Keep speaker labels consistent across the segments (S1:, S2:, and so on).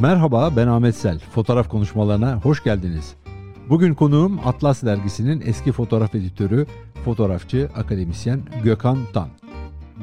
S1: Merhaba ben Ahmet Sel. Fotoğraf konuşmalarına hoş geldiniz. Bugün konuğum Atlas dergisinin eski fotoğraf editörü, fotoğrafçı, akademisyen Gökhan Tan.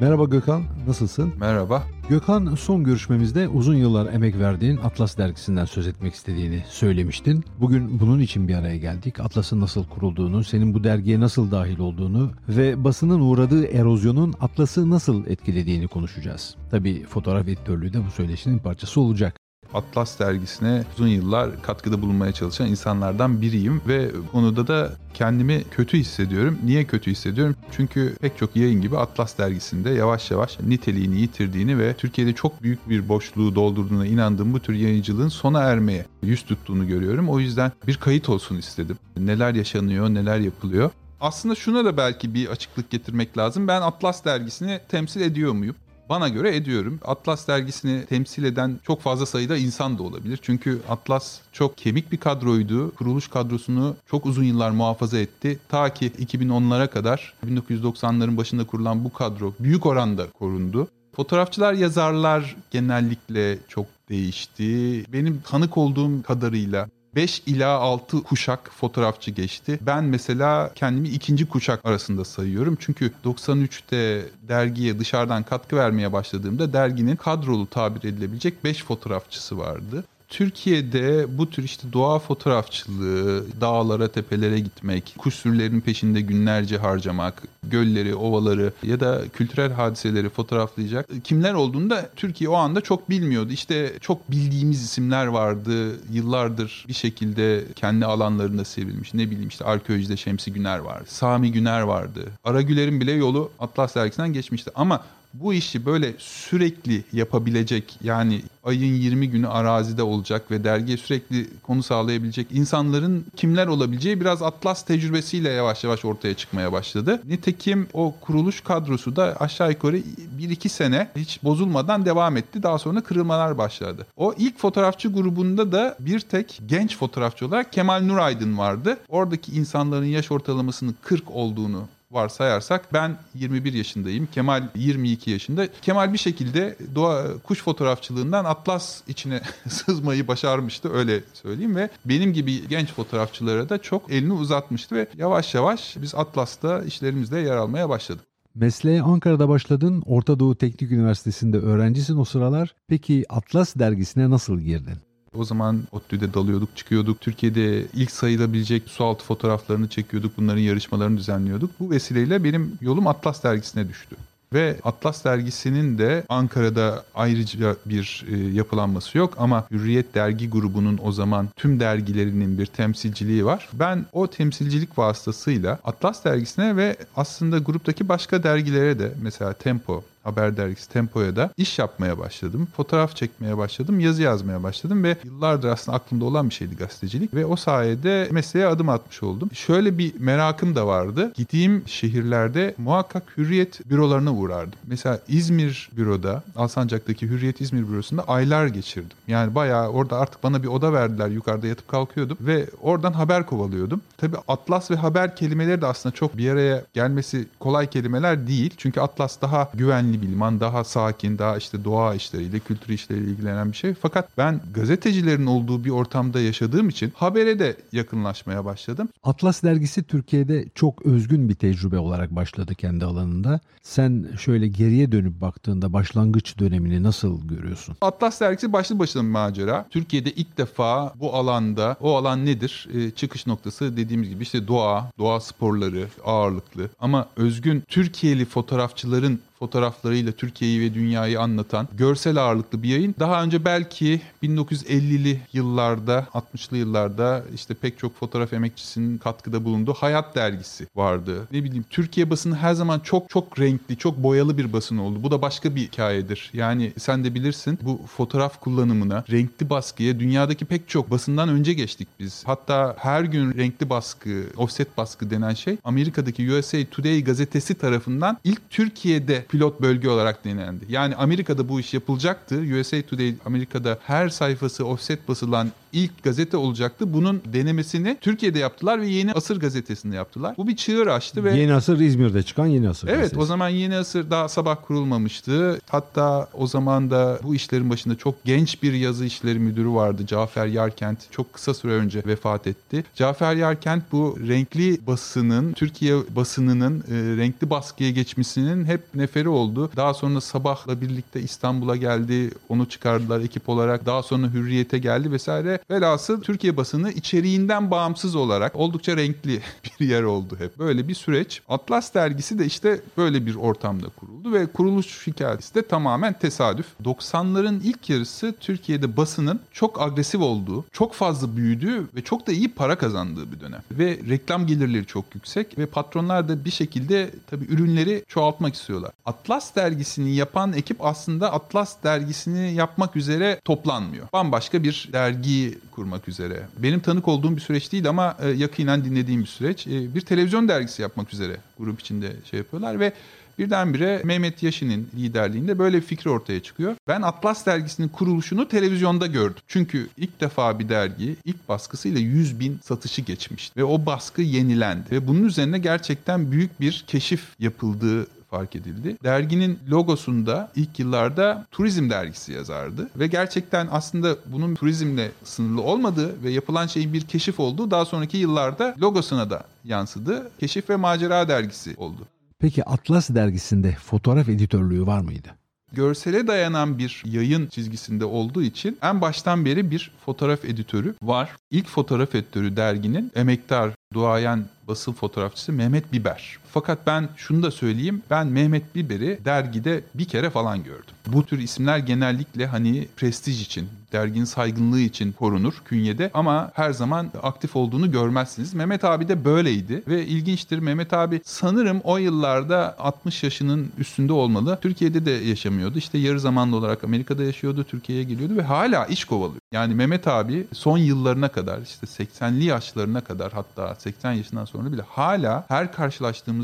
S1: Merhaba Gökhan, nasılsın?
S2: Merhaba.
S1: Gökhan son görüşmemizde uzun yıllar emek verdiğin Atlas dergisinden söz etmek istediğini söylemiştin. Bugün bunun için bir araya geldik. Atlas'ın nasıl kurulduğunu, senin bu dergiye nasıl dahil olduğunu ve basının uğradığı erozyonun Atlas'ı nasıl etkilediğini konuşacağız. Tabii fotoğraf editörlüğü de bu söyleşinin parçası olacak.
S2: Atlas dergisine uzun yıllar katkıda bulunmaya çalışan insanlardan biriyim ve konuda da kendimi kötü hissediyorum. Niye kötü hissediyorum? Çünkü pek çok yayın gibi Atlas dergisinde yavaş yavaş niteliğini yitirdiğini ve Türkiye'de çok büyük bir boşluğu doldurduğuna inandığım bu tür yayıncılığın sona ermeye yüz tuttuğunu görüyorum. O yüzden bir kayıt olsun istedim. Neler yaşanıyor, neler yapılıyor. Aslında şuna da belki bir açıklık getirmek lazım. Ben Atlas dergisini temsil ediyor muyum? Bana göre ediyorum. Atlas dergisini temsil eden çok fazla sayıda insan da olabilir. Çünkü Atlas çok kemik bir kadroydu. Kuruluş kadrosunu çok uzun yıllar muhafaza etti. Ta ki 2010'lara kadar 1990'ların başında kurulan bu kadro büyük oranda korundu. Fotoğrafçılar, yazarlar genellikle çok değişti. Benim tanık olduğum kadarıyla 5 ila 6 kuşak fotoğrafçı geçti. Ben mesela kendimi ikinci kuşak arasında sayıyorum. Çünkü 93'te dergiye dışarıdan katkı vermeye başladığımda derginin kadrolu tabir edilebilecek 5 fotoğrafçısı vardı. Türkiye'de bu tür işte doğa fotoğrafçılığı, dağlara, tepelere gitmek, kuş sürülerinin peşinde günlerce harcamak, gölleri, ovaları ya da kültürel hadiseleri fotoğraflayacak kimler olduğunu da Türkiye o anda çok bilmiyordu. İşte çok bildiğimiz isimler vardı. Yıllardır bir şekilde kendi alanlarında sevilmiş. Ne bileyim işte arkeolojide Şemsi Güner vardı. Sami Güner vardı. Ara Güler'in bile yolu Atlas dergisinden geçmişti. Ama bu işi böyle sürekli yapabilecek yani ayın 20 günü arazide olacak ve dergiye sürekli konu sağlayabilecek insanların kimler olabileceği biraz Atlas tecrübesiyle yavaş yavaş ortaya çıkmaya başladı. Nitekim o kuruluş kadrosu da aşağı yukarı 1-2 sene hiç bozulmadan devam etti. Daha sonra kırılmalar başladı. O ilk fotoğrafçı grubunda da bir tek genç fotoğrafçı olarak Kemal Nuraydın vardı. Oradaki insanların yaş ortalamasının 40 olduğunu varsayarsak ben 21 yaşındayım. Kemal 22 yaşında. Kemal bir şekilde doğa kuş fotoğrafçılığından Atlas içine sızmayı başarmıştı öyle söyleyeyim ve benim gibi genç fotoğrafçılara da çok elini uzatmıştı ve yavaş yavaş biz Atlas'ta işlerimizde yer almaya başladık.
S1: Mesleğe Ankara'da başladın. Orta Doğu Teknik Üniversitesi'nde öğrencisin o sıralar. Peki Atlas dergisine nasıl girdin?
S2: O zaman ODTÜ'de dalıyorduk, çıkıyorduk. Türkiye'de ilk sayılabilecek sualtı fotoğraflarını çekiyorduk. Bunların yarışmalarını düzenliyorduk. Bu vesileyle benim yolum Atlas dergisine düştü. Ve Atlas dergisinin de Ankara'da ayrıca bir e, yapılanması yok ama Hürriyet dergi grubunun o zaman tüm dergilerinin bir temsilciliği var. Ben o temsilcilik vasıtasıyla Atlas dergisine ve aslında gruptaki başka dergilere de mesela Tempo, haber dergisi Tempo'ya da iş yapmaya başladım. Fotoğraf çekmeye başladım, yazı yazmaya başladım ve yıllardır aslında aklımda olan bir şeydi gazetecilik ve o sayede mesleğe adım atmış oldum. Şöyle bir merakım da vardı. Gittiğim şehirlerde muhakkak hürriyet bürolarına uğrardım. Mesela İzmir büroda, Alsancak'taki Hürriyet İzmir bürosunda aylar geçirdim. Yani bayağı orada artık bana bir oda verdiler. Yukarıda yatıp kalkıyordum ve oradan haber kovalıyordum. Tabii Atlas ve haber kelimeleri de aslında çok bir araya gelmesi kolay kelimeler değil. Çünkü Atlas daha güvenli güvenli bir liman, daha sakin, daha işte doğa işleriyle, kültür işleriyle ilgilenen bir şey. Fakat ben gazetecilerin olduğu bir ortamda yaşadığım için habere de yakınlaşmaya başladım.
S1: Atlas dergisi Türkiye'de çok özgün bir tecrübe olarak başladı kendi alanında. Sen şöyle geriye dönüp baktığında başlangıç dönemini nasıl görüyorsun?
S2: Atlas dergisi başlı başına bir macera. Türkiye'de ilk defa bu alanda, o alan nedir? Ee, çıkış noktası dediğimiz gibi işte doğa, doğa sporları ağırlıklı ama özgün Türkiye'li fotoğrafçıların fotoğraflarıyla Türkiye'yi ve dünyayı anlatan görsel ağırlıklı bir yayın. Daha önce belki 1950'li yıllarda, 60'lı yıllarda işte pek çok fotoğraf emekçisinin katkıda bulunduğu Hayat dergisi vardı. Ne bileyim Türkiye basını her zaman çok çok renkli, çok boyalı bir basın oldu. Bu da başka bir hikayedir. Yani sen de bilirsin bu fotoğraf kullanımına, renkli baskıya dünyadaki pek çok basından önce geçtik biz. Hatta her gün renkli baskı, offset baskı denen şey Amerika'daki USA Today gazetesi tarafından ilk Türkiye'de pilot bölge olarak denendi. Yani Amerika'da bu iş yapılacaktı. USA Today Amerika'da her sayfası offset basılan ilk gazete olacaktı. Bunun denemesini Türkiye'de yaptılar ve Yeni Asır gazetesinde yaptılar. Bu bir çığır açtı ve
S1: Yeni Asır İzmir'de çıkan Yeni Asır
S2: Evet
S1: gazetesi.
S2: o zaman Yeni Asır daha sabah kurulmamıştı. Hatta o zaman da bu işlerin başında çok genç bir yazı işleri müdürü vardı. Cafer Yarkent çok kısa süre önce vefat etti. Cafer Yarkent bu renkli basının, Türkiye basınının e, renkli baskıya geçmesinin hep neferi oldu. Daha sonra Sabah'la birlikte İstanbul'a geldi. Onu çıkardılar ekip olarak. Daha sonra Hürriyet'e geldi vesaire. Velhasıl Türkiye basını içeriğinden bağımsız olarak oldukça renkli bir yer oldu hep. Böyle bir süreç. Atlas dergisi de işte böyle bir ortamda kuruldu ve kuruluş hikayesi de tamamen tesadüf. 90'ların ilk yarısı Türkiye'de basının çok agresif olduğu, çok fazla büyüdüğü ve çok da iyi para kazandığı bir dönem. Ve reklam gelirleri çok yüksek ve patronlar da bir şekilde tabii ürünleri çoğaltmak istiyorlar. Atlas dergisini yapan ekip aslında Atlas dergisini yapmak üzere toplanmıyor. Bambaşka bir dergi kurmak üzere. Benim tanık olduğum bir süreç değil ama e, yakinen dinlediğim bir süreç. E, bir televizyon dergisi yapmak üzere grup içinde şey yapıyorlar ve Birdenbire Mehmet Yaşin'in liderliğinde böyle bir fikri ortaya çıkıyor. Ben Atlas dergisinin kuruluşunu televizyonda gördüm. Çünkü ilk defa bir dergi ilk baskısıyla 100 bin satışı geçmişti. Ve o baskı yenilendi. Ve bunun üzerine gerçekten büyük bir keşif yapıldığı fark edildi. Derginin logosunda ilk yıllarda turizm dergisi yazardı ve gerçekten aslında bunun turizmle sınırlı olmadığı ve yapılan şeyin bir keşif olduğu daha sonraki yıllarda logosuna da yansıdı. Keşif ve macera dergisi oldu.
S1: Peki Atlas dergisinde fotoğraf editörlüğü var mıydı?
S2: görsele dayanan bir yayın çizgisinde olduğu için en baştan beri bir fotoğraf editörü var. İlk fotoğraf editörü derginin emektar, duayen basın fotoğrafçısı Mehmet Biber. Fakat ben şunu da söyleyeyim. Ben Mehmet Biber'i dergide bir kere falan gördüm. Bu tür isimler genellikle hani prestij için, derginin saygınlığı için korunur künyede ama her zaman aktif olduğunu görmezsiniz. Mehmet abi de böyleydi ve ilginçtir. Mehmet abi sanırım o yıllarda 60 yaşının üstünde olmalı. Türkiye'de de yaşamıyordu. İşte yarı zamanlı olarak Amerika'da yaşıyordu, Türkiye'ye geliyordu ve hala iş kovalıyor. Yani Mehmet abi son yıllarına kadar işte 80'li yaşlarına kadar hatta 80 yaşından sonra bile hala her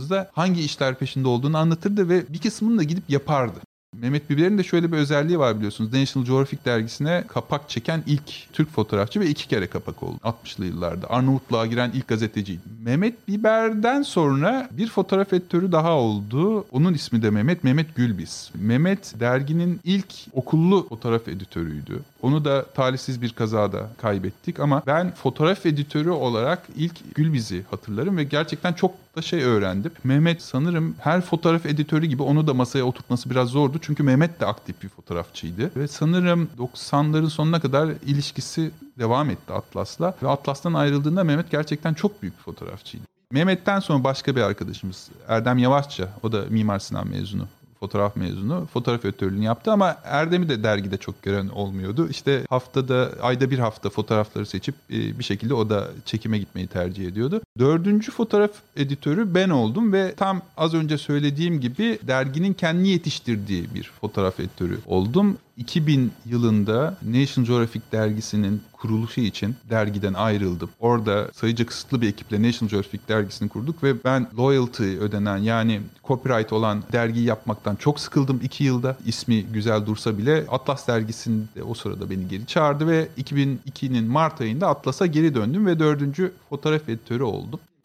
S2: karşılaştığımızda hangi işler peşinde olduğunu anlatırdı ve bir kısmını da gidip yapardı. Mehmet Biber'in de şöyle bir özelliği var biliyorsunuz. National Geographic dergisine kapak çeken ilk Türk fotoğrafçı ve iki kere kapak oldu 60'lı yıllarda. Arnavutluğa giren ilk gazeteciydi. Mehmet Biber'den sonra bir fotoğraf editörü daha oldu. Onun ismi de Mehmet, Mehmet Gülbiz. Mehmet derginin ilk okullu fotoğraf editörüydü. Onu da talihsiz bir kazada kaybettik ama ben fotoğraf editörü olarak ilk Gülbiz'i hatırlarım ve gerçekten çok da şey öğrendim. Mehmet sanırım her fotoğraf editörü gibi onu da masaya oturtması biraz zordu. Çünkü Mehmet de aktif bir fotoğrafçıydı. Ve sanırım 90'ların sonuna kadar ilişkisi devam etti Atlas'la. Ve Atlas'tan ayrıldığında Mehmet gerçekten çok büyük bir fotoğrafçıydı. Mehmet'ten sonra başka bir arkadaşımız Erdem Yavaşça. O da Mimar Sinan mezunu fotoğraf mezunu. Fotoğraf editörlüğünü yaptı ama Erdem'i de dergide çok gören olmuyordu. İşte haftada, ayda bir hafta fotoğrafları seçip e, bir şekilde o da çekime gitmeyi tercih ediyordu. Dördüncü fotoğraf editörü ben oldum ve tam az önce söylediğim gibi derginin kendi yetiştirdiği bir fotoğraf editörü oldum. 2000 yılında National Geographic dergisinin kuruluşu için dergiden ayrıldım. Orada sayıca kısıtlı bir ekiple National Geographic dergisini kurduk ve ben loyalty ödenen yani copyright olan dergiyi yapmaktan çok sıkıldım 2 yılda. İsmi güzel dursa bile Atlas dergisinde o sırada beni geri çağırdı ve 2002'nin Mart ayında Atlas'a geri döndüm ve dördüncü fotoğraf editörü oldum.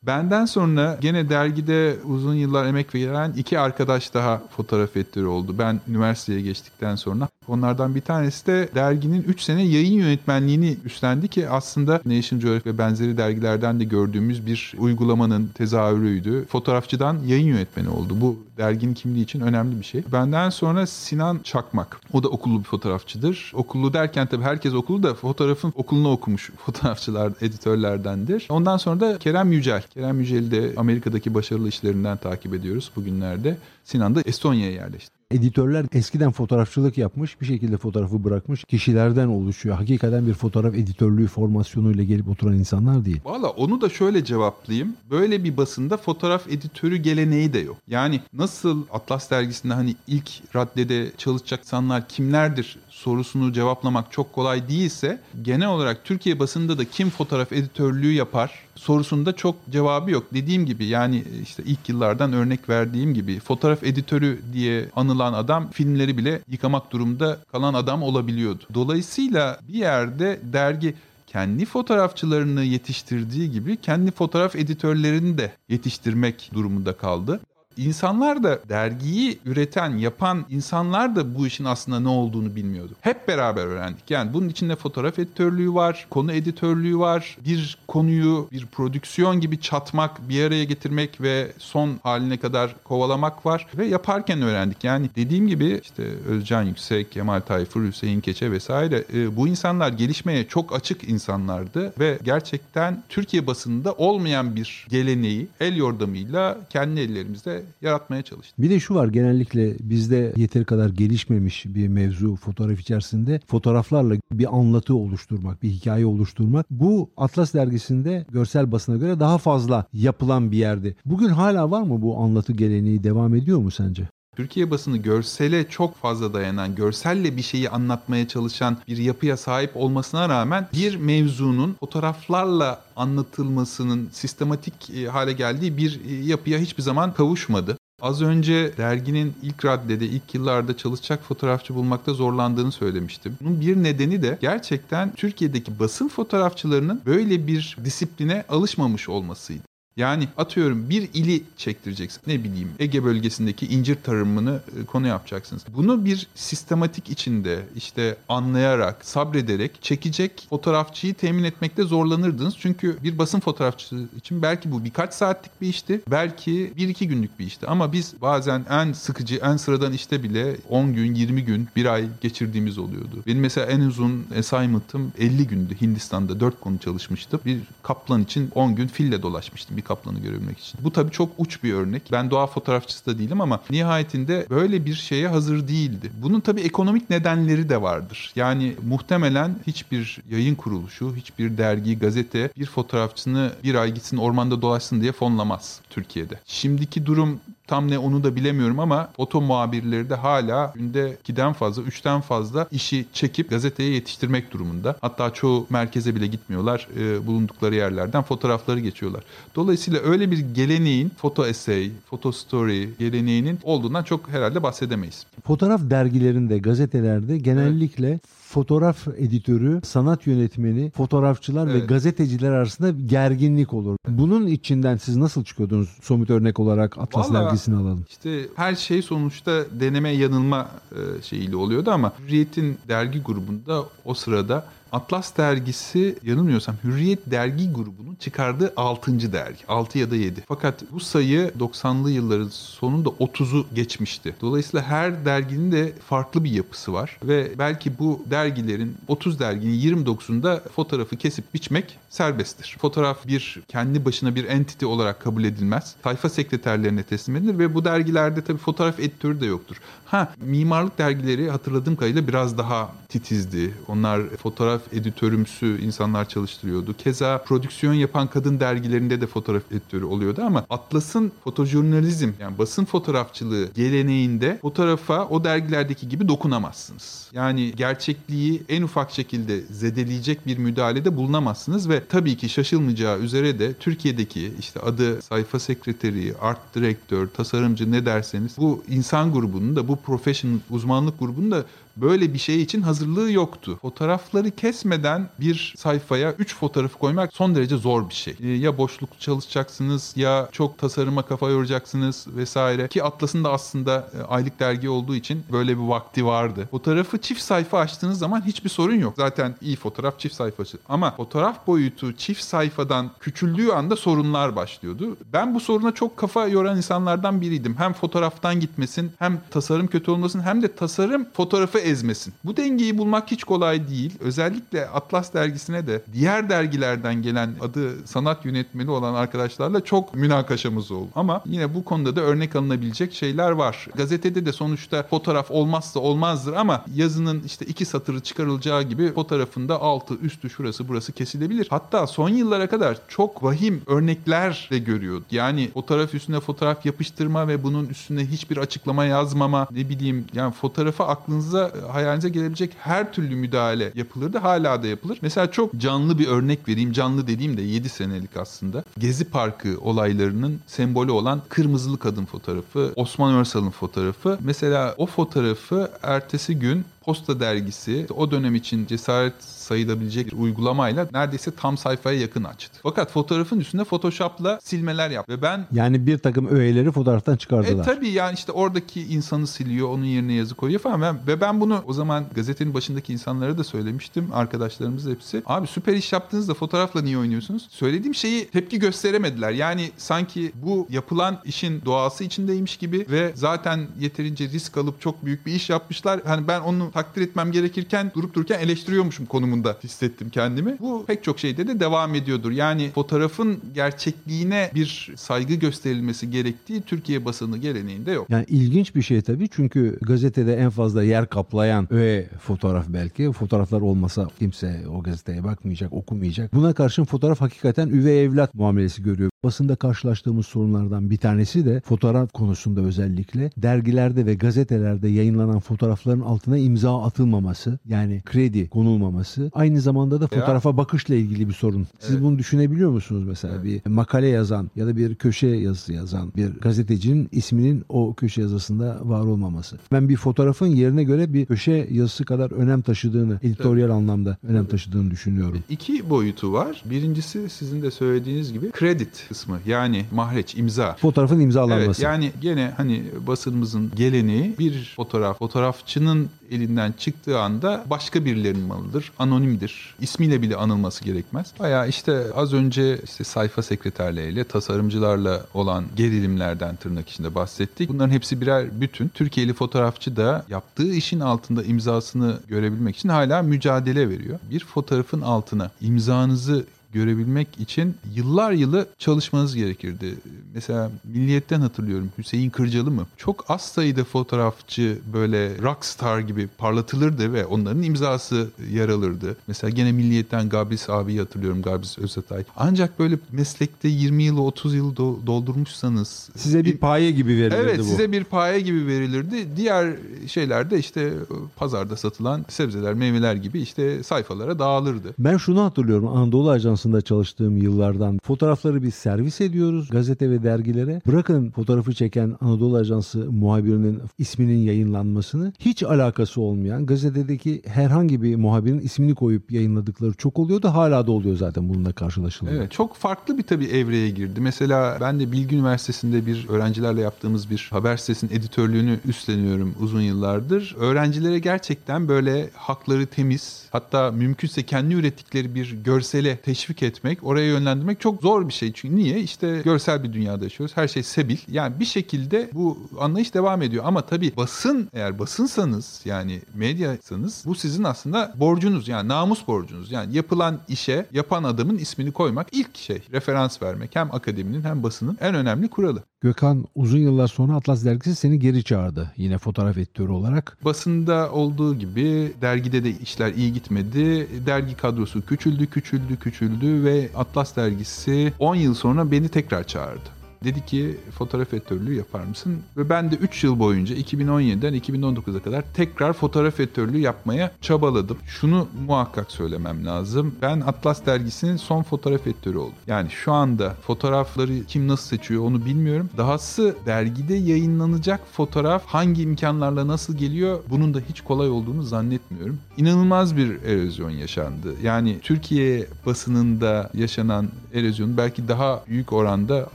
S2: Benden sonra gene dergide uzun yıllar emek veren iki arkadaş daha fotoğraf editörü oldu. Ben üniversiteye geçtikten sonra. Onlardan bir tanesi de derginin 3 sene yayın yönetmenliğini üstlendi ki aslında Nation Geographic ve benzeri dergilerden de gördüğümüz bir uygulamanın tezahürüydü. Fotoğrafçıdan yayın yönetmeni oldu. Bu derginin kimliği için önemli bir şey. Benden sonra Sinan Çakmak. O da okullu bir fotoğrafçıdır. Okullu derken tabii herkes okullu da fotoğrafın okulunu okumuş fotoğrafçılar, editörlerdendir. Ondan sonra da Kerem Yücel. Kerem Yücel'i de Amerika'daki başarılı işlerinden takip ediyoruz bugünlerde. Sinan da Estonya'ya yerleşti.
S1: Editörler eskiden fotoğrafçılık yapmış, bir şekilde fotoğrafı bırakmış kişilerden oluşuyor. Hakikaten bir fotoğraf editörlüğü formasyonuyla gelip oturan insanlar değil.
S2: Valla onu da şöyle cevaplayayım. Böyle bir basında fotoğraf editörü geleneği de yok. Yani nasıl Atlas dergisinde hani ilk raddede çalışacak insanlar kimlerdir sorusunu cevaplamak çok kolay değilse genel olarak Türkiye basında da kim fotoğraf editörlüğü yapar sorusunda çok cevabı yok. Dediğim gibi yani işte ilk yıllardan örnek verdiğim gibi fotoğraf editörü diye anılan adam filmleri bile yıkamak durumda kalan adam olabiliyordu. Dolayısıyla bir yerde dergi kendi fotoğrafçılarını yetiştirdiği gibi kendi fotoğraf editörlerini de yetiştirmek durumunda kaldı. İnsanlar da dergiyi üreten, yapan insanlar da bu işin aslında ne olduğunu bilmiyordu. Hep beraber öğrendik. Yani bunun içinde fotoğraf editörlüğü var, konu editörlüğü var. Bir konuyu bir prodüksiyon gibi çatmak, bir araya getirmek ve son haline kadar kovalamak var. Ve yaparken öğrendik. Yani dediğim gibi işte Özcan Yüksek, Kemal Tayfur, Hüseyin Keçe vesaire e, bu insanlar gelişmeye çok açık insanlardı ve gerçekten Türkiye basınında olmayan bir geleneği el yordamıyla kendi ellerimizde yaratmaya çalıştık.
S1: Bir de şu var genellikle bizde yeteri kadar gelişmemiş bir mevzu fotoğraf içerisinde fotoğraflarla bir anlatı oluşturmak, bir hikaye oluşturmak. Bu Atlas dergisinde görsel basına göre daha fazla yapılan bir yerdi. Bugün hala var mı bu anlatı geleneği devam ediyor mu sence?
S2: Türkiye basını görsele çok fazla dayanan, görselle bir şeyi anlatmaya çalışan bir yapıya sahip olmasına rağmen bir mevzunun fotoğraflarla anlatılmasının sistematik e, hale geldiği bir e, yapıya hiçbir zaman kavuşmadı. Az önce derginin ilk raddede ilk yıllarda çalışacak fotoğrafçı bulmakta zorlandığını söylemiştim. Bunun bir nedeni de gerçekten Türkiye'deki basın fotoğrafçılarının böyle bir disipline alışmamış olmasıydı. Yani atıyorum bir ili çektireceksin. Ne bileyim Ege bölgesindeki incir tarımını e, konu yapacaksınız. Bunu bir sistematik içinde işte anlayarak, sabrederek çekecek fotoğrafçıyı temin etmekte zorlanırdınız. Çünkü bir basın fotoğrafçısı için belki bu birkaç saatlik bir işti. Belki bir iki günlük bir işti. Ama biz bazen en sıkıcı, en sıradan işte bile 10 gün, 20 gün, bir ay geçirdiğimiz oluyordu. Benim mesela en uzun assignment'ım 50 gündü. Hindistan'da 4 konu çalışmıştım. Bir kaplan için 10 gün fille dolaşmıştım. Bir kaplanı görebilmek için. Bu tabii çok uç bir örnek. Ben doğa fotoğrafçısı da değilim ama nihayetinde böyle bir şeye hazır değildi. Bunun tabii ekonomik nedenleri de vardır. Yani muhtemelen hiçbir yayın kuruluşu, hiçbir dergi, gazete bir fotoğrafçını bir ay gitsin ormanda dolaşsın diye fonlamaz Türkiye'de. Şimdiki durum Tam ne onu da bilemiyorum ama oto muhabirleri de hala günde 2'den fazla, 3'ten fazla işi çekip gazeteye yetiştirmek durumunda. Hatta çoğu merkeze bile gitmiyorlar. E, bulundukları yerlerden fotoğrafları geçiyorlar. Dolayısıyla öyle bir geleneğin foto essay, foto story geleneğinin olduğundan çok herhalde bahsedemeyiz.
S1: Fotoğraf dergilerinde, gazetelerde genellikle evet fotoğraf editörü, sanat yönetmeni, fotoğrafçılar evet. ve gazeteciler arasında gerginlik olur. Bunun içinden siz nasıl çıkıyordunuz? Somut örnek olarak Atlas Vallahi, dergisini alalım.
S2: İşte her şey sonuçta deneme yanılma e, şeyiyle oluyordu ama Hürriyet'in dergi grubunda o sırada Atlas dergisi yanılmıyorsam Hürriyet dergi grubunun çıkardığı 6. dergi. 6 ya da 7. Fakat bu sayı 90'lı yılların sonunda 30'u geçmişti. Dolayısıyla her derginin de farklı bir yapısı var ve belki bu dergilerin 30 derginin 29'unda fotoğrafı kesip biçmek serbesttir. Fotoğraf bir kendi başına bir entity olarak kabul edilmez. Sayfa sekreterlerine teslim edilir ve bu dergilerde tabii fotoğraf editörü de yoktur. Ha mimarlık dergileri hatırladığım kadarıyla biraz daha titizdi. Onlar fotoğraf editörümsü insanlar çalıştırıyordu. Keza prodüksiyon yapan kadın dergilerinde de fotoğraf editörü oluyordu ama Atlas'ın fotojurnalizm yani basın fotoğrafçılığı geleneğinde fotoğrafa o dergilerdeki gibi dokunamazsınız. Yani gerçekliği en ufak şekilde zedeleyecek bir müdahalede bulunamazsınız ve tabii ki şaşılmayacağı üzere de Türkiye'deki işte adı sayfa sekreteri, art direktör, tasarımcı ne derseniz bu insan grubunun da bu professional uzmanlık grubunun da böyle bir şey için hazırlığı yoktu. Fotoğrafları kesmeden bir sayfaya 3 fotoğrafı koymak son derece zor bir şey. Ee, ya boşluk çalışacaksınız ya çok tasarıma kafa yoracaksınız vesaire. Ki Atlas'ın da aslında e, aylık dergi olduğu için böyle bir vakti vardı. Fotoğrafı çift sayfa açtığınız zaman hiçbir sorun yok. Zaten iyi fotoğraf çift sayfası. Ama fotoğraf boyutu çift sayfadan küçüldüğü anda sorunlar başlıyordu. Ben bu soruna çok kafa yoran insanlardan biriydim. Hem fotoğraftan gitmesin hem tasarım kötü olmasın hem de tasarım fotoğrafı ezmesin. Bu dengeyi bulmak hiç kolay değil. Özellikle Atlas dergisine de diğer dergilerden gelen adı sanat yönetmeni olan arkadaşlarla çok münakaşamız oldu. Ama yine bu konuda da örnek alınabilecek şeyler var. Gazetede de sonuçta fotoğraf olmazsa olmazdır ama yazının işte iki satırı çıkarılacağı gibi fotoğrafında altı, üstü, şurası, burası kesilebilir. Hatta son yıllara kadar çok vahim örnekler de görüyorduk. Yani fotoğraf üstüne fotoğraf yapıştırma ve bunun üstüne hiçbir açıklama yazmama, ne bileyim yani fotoğrafı aklınıza hayalinize gelebilecek her türlü müdahale yapılırdı. Hala da yapılır. Mesela çok canlı bir örnek vereyim. Canlı dediğim de 7 senelik aslında. Gezi Parkı olaylarının sembolü olan kırmızılı kadın fotoğrafı, Osman Örsal'ın fotoğrafı. Mesela o fotoğrafı ertesi gün Posta dergisi o dönem için cesaret sayılabilecek bir uygulamayla neredeyse tam sayfaya yakın açtı. Fakat fotoğrafın üstünde Photoshop'la silmeler yaptı ve ben
S1: Yani bir takım öğeleri fotoğraftan
S2: e
S1: çıkardılar.
S2: tabii yani işte oradaki insanı siliyor, onun yerine yazı koyuyor falan. Ve ben bunu o zaman gazetenin başındaki insanlara da söylemiştim. Arkadaşlarımız hepsi. Abi süper iş yaptığınızda fotoğrafla niye oynuyorsunuz? Söylediğim şeyi tepki gösteremediler. Yani sanki bu yapılan işin doğası içindeymiş gibi ve zaten yeterince risk alıp çok büyük bir iş yapmışlar. Hani ben onu takdir etmem gerekirken durup dururken eleştiriyormuşum konumunda hissettim kendimi. Bu pek çok şeyde de devam ediyordur. Yani fotoğrafın gerçekliğine bir saygı gösterilmesi gerektiği Türkiye basını geleneğinde yok.
S1: Yani ilginç bir şey tabii çünkü gazetede en fazla yer kaplayan öğe fotoğraf belki. Fotoğraflar olmasa kimse o gazeteye bakmayacak, okumayacak. Buna karşın fotoğraf hakikaten üvey evlat muamelesi görüyor. Basında karşılaştığımız sorunlardan bir tanesi de fotoğraf konusunda özellikle dergilerde ve gazetelerde yayınlanan fotoğrafların altına imza atılmaması yani kredi konulmaması aynı zamanda da fotoğrafa bakışla ilgili bir sorun. Siz
S2: Evet.
S1: bunu düşünebiliyor musunuz mesela bir makale yazan ya da bir köşe yazısı yazan bir gazetecinin isminin o köşe yazısında var olmaması. Ben bir fotoğrafın yerine göre bir köşe yazısı kadar önem taşıdığını, editoryal anlamda önem taşıdığını düşünüyorum.
S2: İki boyutu var. Birincisi sizin de söylediğiniz gibi kredi kısmı yani mahreç, imza.
S1: Fotoğrafın imzalanması.
S2: Evet yani gene hani basınımızın geleneği bir fotoğraf fotoğrafçının elinden çıktığı anda başka birilerinin malıdır. Anonimdir. İsmiyle bile anılması gerekmez. Baya işte az önce işte sayfa sekreterleriyle, tasarımcılarla olan gerilimlerden tırnak içinde bahsettik. Bunların hepsi birer bütün. Türkiye'li fotoğrafçı da yaptığı işin altında imzasını görebilmek için hala mücadele veriyor. Bir fotoğrafın altına imzanızı görebilmek için yıllar yılı çalışmanız gerekirdi. Mesela Milliyet'ten hatırlıyorum Hüseyin Kırcalı mı? Çok az sayıda fotoğrafçı böyle rockstar gibi parlatılırdı ve onların imzası yer alırdı. Mesela gene Milliyet'ten Gabis abiyi hatırlıyorum Gabis Özatay. Ancak böyle meslekte 20 yılı 30 yıl do- doldurmuşsanız
S1: Size bir paye gibi verilirdi
S2: Evet
S1: bu.
S2: size bir paye gibi verilirdi. Diğer şeylerde işte pazarda satılan sebzeler, meyveler gibi işte sayfalara dağılırdı.
S1: Ben şunu hatırlıyorum Anadolu Ajansı'nda çalıştığım yıllardan fotoğrafları biz servis ediyoruz gazete ve dergilere. Bırakın fotoğrafı çeken Anadolu Ajansı muhabirinin isminin yayınlanmasını hiç alakası olmayan gazetedeki herhangi bir muhabirin ismini koyup yayınladıkları çok oluyordu. Hala da oluyor zaten bununla karşılaşılıyor.
S2: Evet, çok farklı bir tabii evreye girdi. Mesela ben de Bilgi Üniversitesi'nde bir öğrencilerle yaptığımız bir haber sitesinin editörlüğünü üstleniyorum uzun yıllardır. Öğrencilere gerçekten böyle hakları temiz, hatta mümkünse kendi ürettikleri bir görsele teşvik etmek, oraya yönlendirmek çok zor bir şey. Çünkü niye? İşte görsel bir dünyada yaşıyoruz. Her şey sebil. Yani bir şekilde bu anlayış devam ediyor. Ama tabii basın, eğer basınsanız yani medyasanız bu sizin aslında borcunuz. Yani namus borcunuz. Yani yapılan işe yapan adamın ismini koymak ilk şey. Referans vermek hem akademinin hem basının en önemli kuralı.
S1: Gökhan uzun yıllar sonra Atlas Dergisi seni geri çağırdı. Yine fotoğraf editörü olarak.
S2: Basında olduğu gibi dergide de işler iyi gitmedi. Dergi kadrosu küçüldü, küçüldü, küçüldü ve Atlas dergisi 10 yıl sonra beni tekrar çağırdı. Dedi ki fotoğraf editörlüğü yapar mısın? Ve ben de 3 yıl boyunca 2017'den 2019'a kadar tekrar fotoğraf editörlüğü yapmaya çabaladım. Şunu muhakkak söylemem lazım. Ben Atlas dergisinin son fotoğraf editörü oldum. Yani şu anda fotoğrafları kim nasıl seçiyor onu bilmiyorum. Dahası dergide yayınlanacak fotoğraf hangi imkanlarla nasıl geliyor bunun da hiç kolay olduğunu zannetmiyorum. İnanılmaz bir erozyon yaşandı. Yani Türkiye basınında yaşanan erozyon belki daha büyük oranda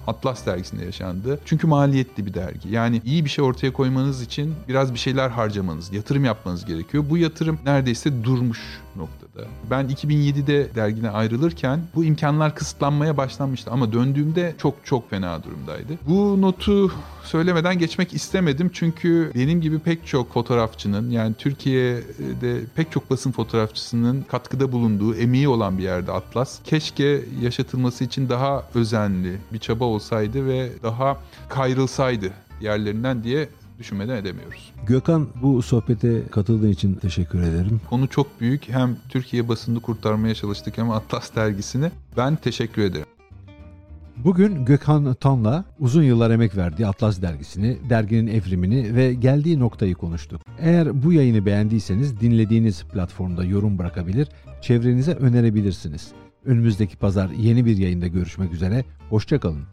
S2: Atlas dergisinde yaşandı. Çünkü maliyetli bir dergi. Yani iyi bir şey ortaya koymanız için biraz bir şeyler harcamanız, yatırım yapmanız gerekiyor. Bu yatırım neredeyse durmuş noktada. Ben 2007'de dergine ayrılırken bu imkanlar kısıtlanmaya başlanmıştı ama döndüğümde çok çok fena durumdaydı. Bu notu söylemeden geçmek istemedim çünkü benim gibi pek çok fotoğrafçının yani Türkiye'de pek çok basın fotoğrafçısının katkıda bulunduğu, emeği olan bir yerde Atlas. Keşke yaşatılması için daha özenli bir çaba olsaydı ve daha kayrılsaydı yerlerinden diye düşünmeden edemiyoruz.
S1: Gökhan bu sohbete katıldığın için teşekkür ederim.
S2: Konu çok büyük. Hem Türkiye basını kurtarmaya çalıştık hem Atlas dergisini. Ben teşekkür ederim.
S1: Bugün Gökhan Tan'la uzun yıllar emek verdiği Atlas dergisini, derginin evrimini ve geldiği noktayı konuştuk. Eğer bu yayını beğendiyseniz dinlediğiniz platformda yorum bırakabilir, çevrenize önerebilirsiniz. Önümüzdeki pazar yeni bir yayında görüşmek üzere, hoşçakalın.